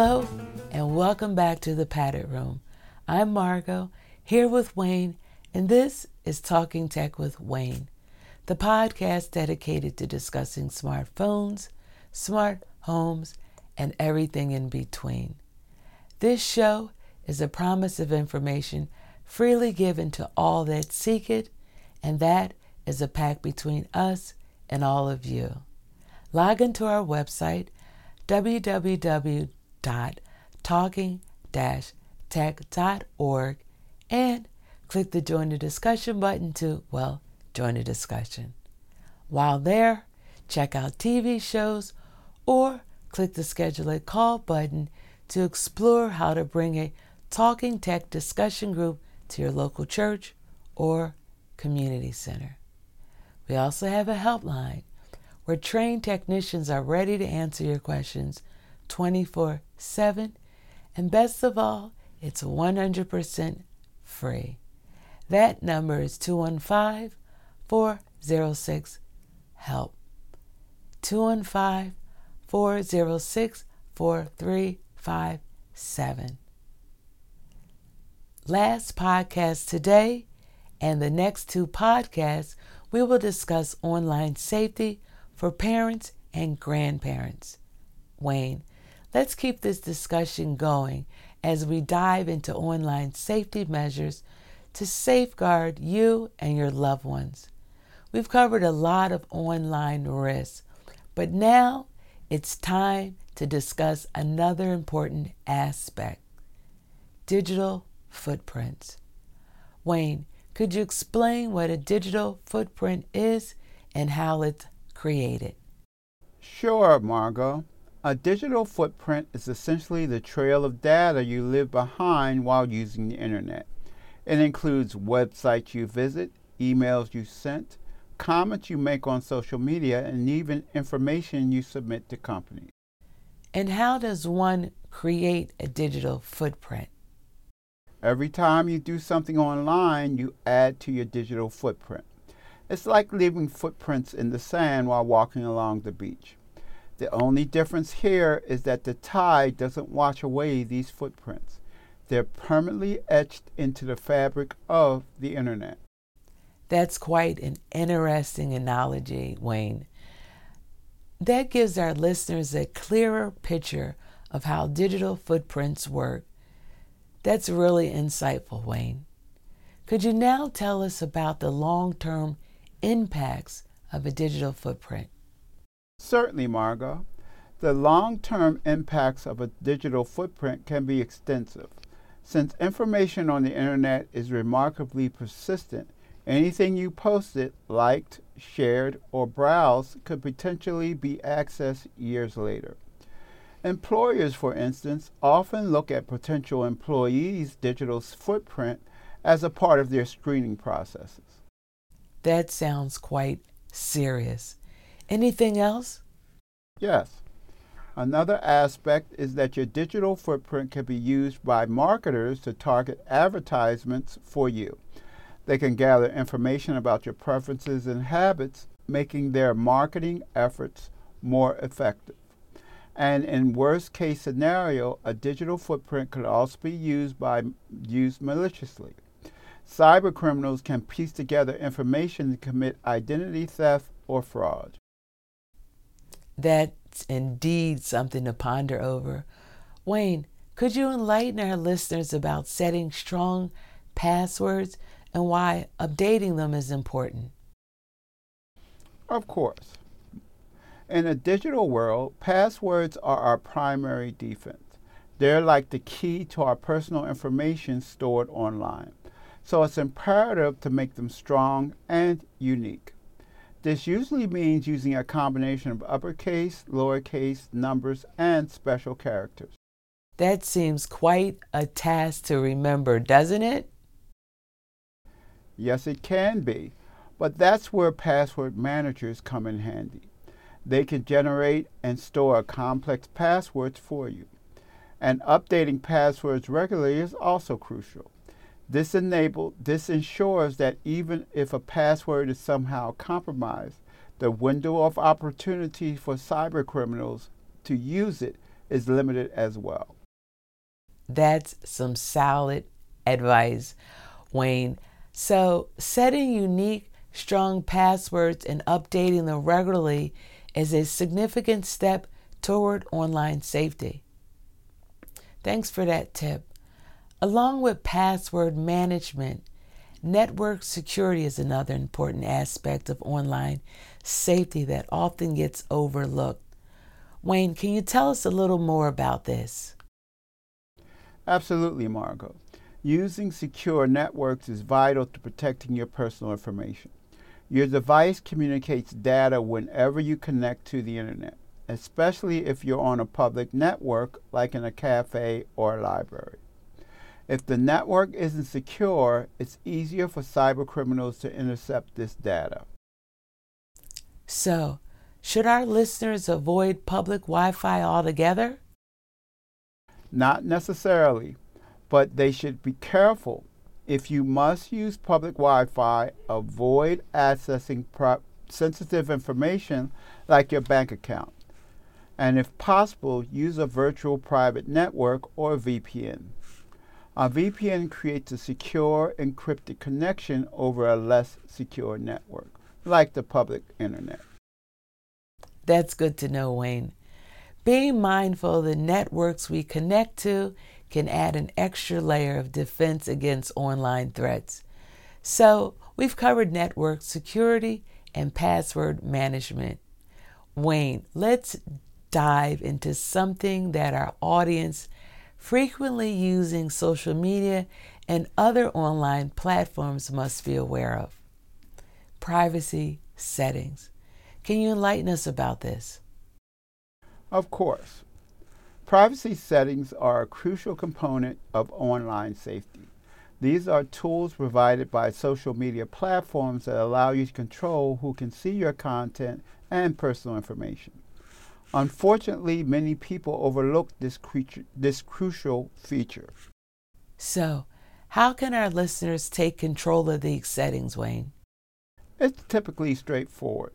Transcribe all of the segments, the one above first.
Hello, and welcome back to the Padded Room. I'm Margot, here with Wayne, and this is Talking Tech with Wayne, the podcast dedicated to discussing smartphones, smart homes, and everything in between. This show is a promise of information freely given to all that seek it, and that is a pact between us and all of you. Log into our website, www.talking-tech.org, and click the Join the Discussion button to, well, join the discussion. While there, check out TV shows or click the Schedule a Call button to explore how to bring a Talking Tech discussion group to your local church or community center. We also have a helpline where trained technicians are ready to answer your questions 24 7. And best of all, it's 100% free. That number is 215 406 HELP. 215 406 4357. Last podcast today and the next two podcasts, we will discuss online safety for parents and grandparents. Wayne, let's keep this discussion going as we dive into online safety measures to safeguard you and your loved ones. We've covered a lot of online risks, but now it's time to discuss another important aspect digital footprints. Wayne, could you explain what a digital footprint is and how it's created? Sure, Margot. A digital footprint is essentially the trail of data you leave behind while using the internet. It includes websites you visit, emails you sent, comments you make on social media, and even information you submit to companies. And how does one create a digital footprint? Every time you do something online, you add to your digital footprint. It's like leaving footprints in the sand while walking along the beach. The only difference here is that the tide doesn't wash away these footprints. They're permanently etched into the fabric of the internet. That's quite an interesting analogy, Wayne. That gives our listeners a clearer picture of how digital footprints work. That's really insightful, Wayne. Could you now tell us about the long term impacts of a digital footprint? Certainly, Margot. The long term impacts of a digital footprint can be extensive. Since information on the internet is remarkably persistent, anything you posted, liked, shared, or browsed could potentially be accessed years later. Employers, for instance, often look at potential employees' digital footprint as a part of their screening processes. That sounds quite serious. Anything else? Yes. Another aspect is that your digital footprint can be used by marketers to target advertisements for you. They can gather information about your preferences and habits, making their marketing efforts more effective. And in worst case scenario, a digital footprint could also be used by used maliciously. Cyber criminals can piece together information to commit identity theft or fraud. That's indeed something to ponder over. Wayne, could you enlighten our listeners about setting strong passwords and why updating them is important? Of course. In a digital world, passwords are our primary defense. They're like the key to our personal information stored online. So it's imperative to make them strong and unique. This usually means using a combination of uppercase, lowercase, numbers, and special characters. That seems quite a task to remember, doesn't it? Yes, it can be, but that's where password managers come in handy. They can generate and store complex passwords for you. And updating passwords regularly is also crucial. This enable this ensures that even if a password is somehow compromised, the window of opportunity for cyber criminals to use it is limited as well. That's some solid advice, Wayne. So, setting unique, strong passwords and updating them regularly is a significant step toward online safety. Thanks for that tip. Along with password management, network security is another important aspect of online safety that often gets overlooked. Wayne, can you tell us a little more about this? Absolutely, Margot. Using secure networks is vital to protecting your personal information. Your device communicates data whenever you connect to the internet, especially if you're on a public network like in a cafe or a library. If the network isn't secure, it's easier for cybercriminals to intercept this data. So, should our listeners avoid public Wi Fi altogether? Not necessarily, but they should be careful. If you must use public Wi Fi, avoid accessing pro- sensitive information like your bank account. And if possible, use a virtual private network or VPN. A VPN creates a secure encrypted connection over a less secure network, like the public internet. That's good to know, Wayne. Being mindful the networks we connect to can add an extra layer of defense against online threats. So, we've covered network security and password management. Wayne, let's dive into something that our audience frequently using social media and other online platforms must be aware of privacy settings. Can you enlighten us about this? Of course. Privacy settings are a crucial component of online safety. These are tools provided by social media platforms that allow you to control who can see your content and personal information. Unfortunately, many people overlook this, creature, this crucial feature. So, how can our listeners take control of these settings, Wayne? It's typically straightforward.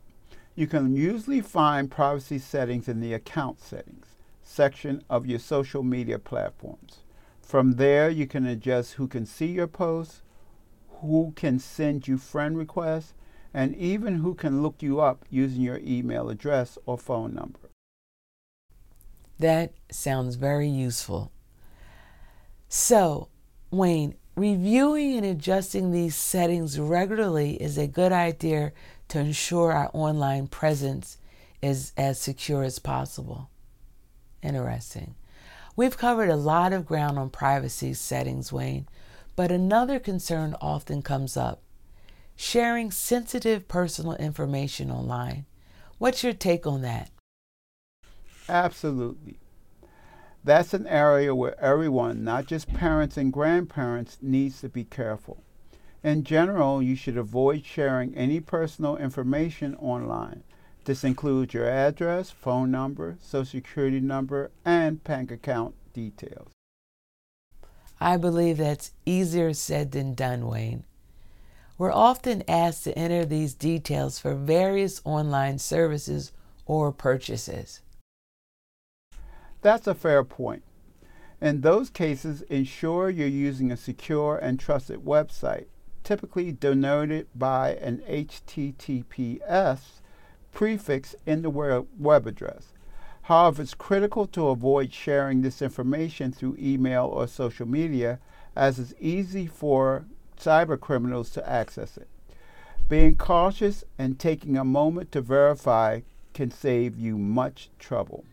You can usually find privacy settings in the Account Settings section of your social media platforms. From there, you can adjust who can see your posts, who can send you friend requests, and even who can look you up using your email address or phone number. That sounds very useful. So, Wayne, reviewing and adjusting these settings regularly is a good idea to ensure our online presence is as secure as possible. Interesting. We've covered a lot of ground on privacy settings, Wayne, but another concern often comes up sharing sensitive personal information online. What's your take on that? Absolutely. That's an area where everyone, not just parents and grandparents, needs to be careful. In general, you should avoid sharing any personal information online. This includes your address, phone number, social security number, and bank account details. I believe that's easier said than done, Wayne. We're often asked to enter these details for various online services or purchases. That's a fair point. In those cases, ensure you're using a secure and trusted website typically denoted by an HTTPS prefix in the web address. However, it's critical to avoid sharing this information through email or social media as it's easy for cyber criminals to access it. Being cautious and taking a moment to verify can save you much trouble.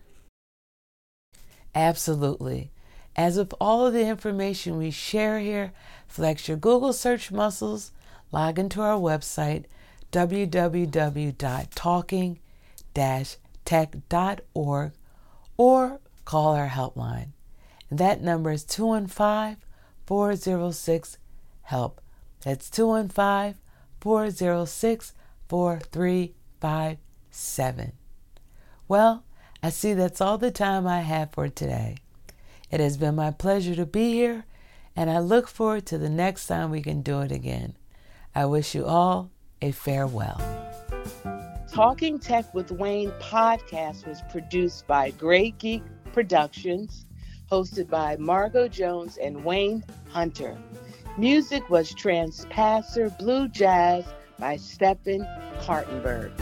Absolutely. As with all of the information we share here, flex your Google search muscles, log into our website, www.talking-tech.org, or call our helpline. that number is 215 406 HELP. That's 215 406 4357. Well, I see that's all the time I have for today. It has been my pleasure to be here, and I look forward to the next time we can do it again. I wish you all a farewell. Talking Tech with Wayne podcast was produced by Great Geek Productions, hosted by Margot Jones and Wayne Hunter. Music was Transpasser Blue Jazz by Stephen Kartenberg.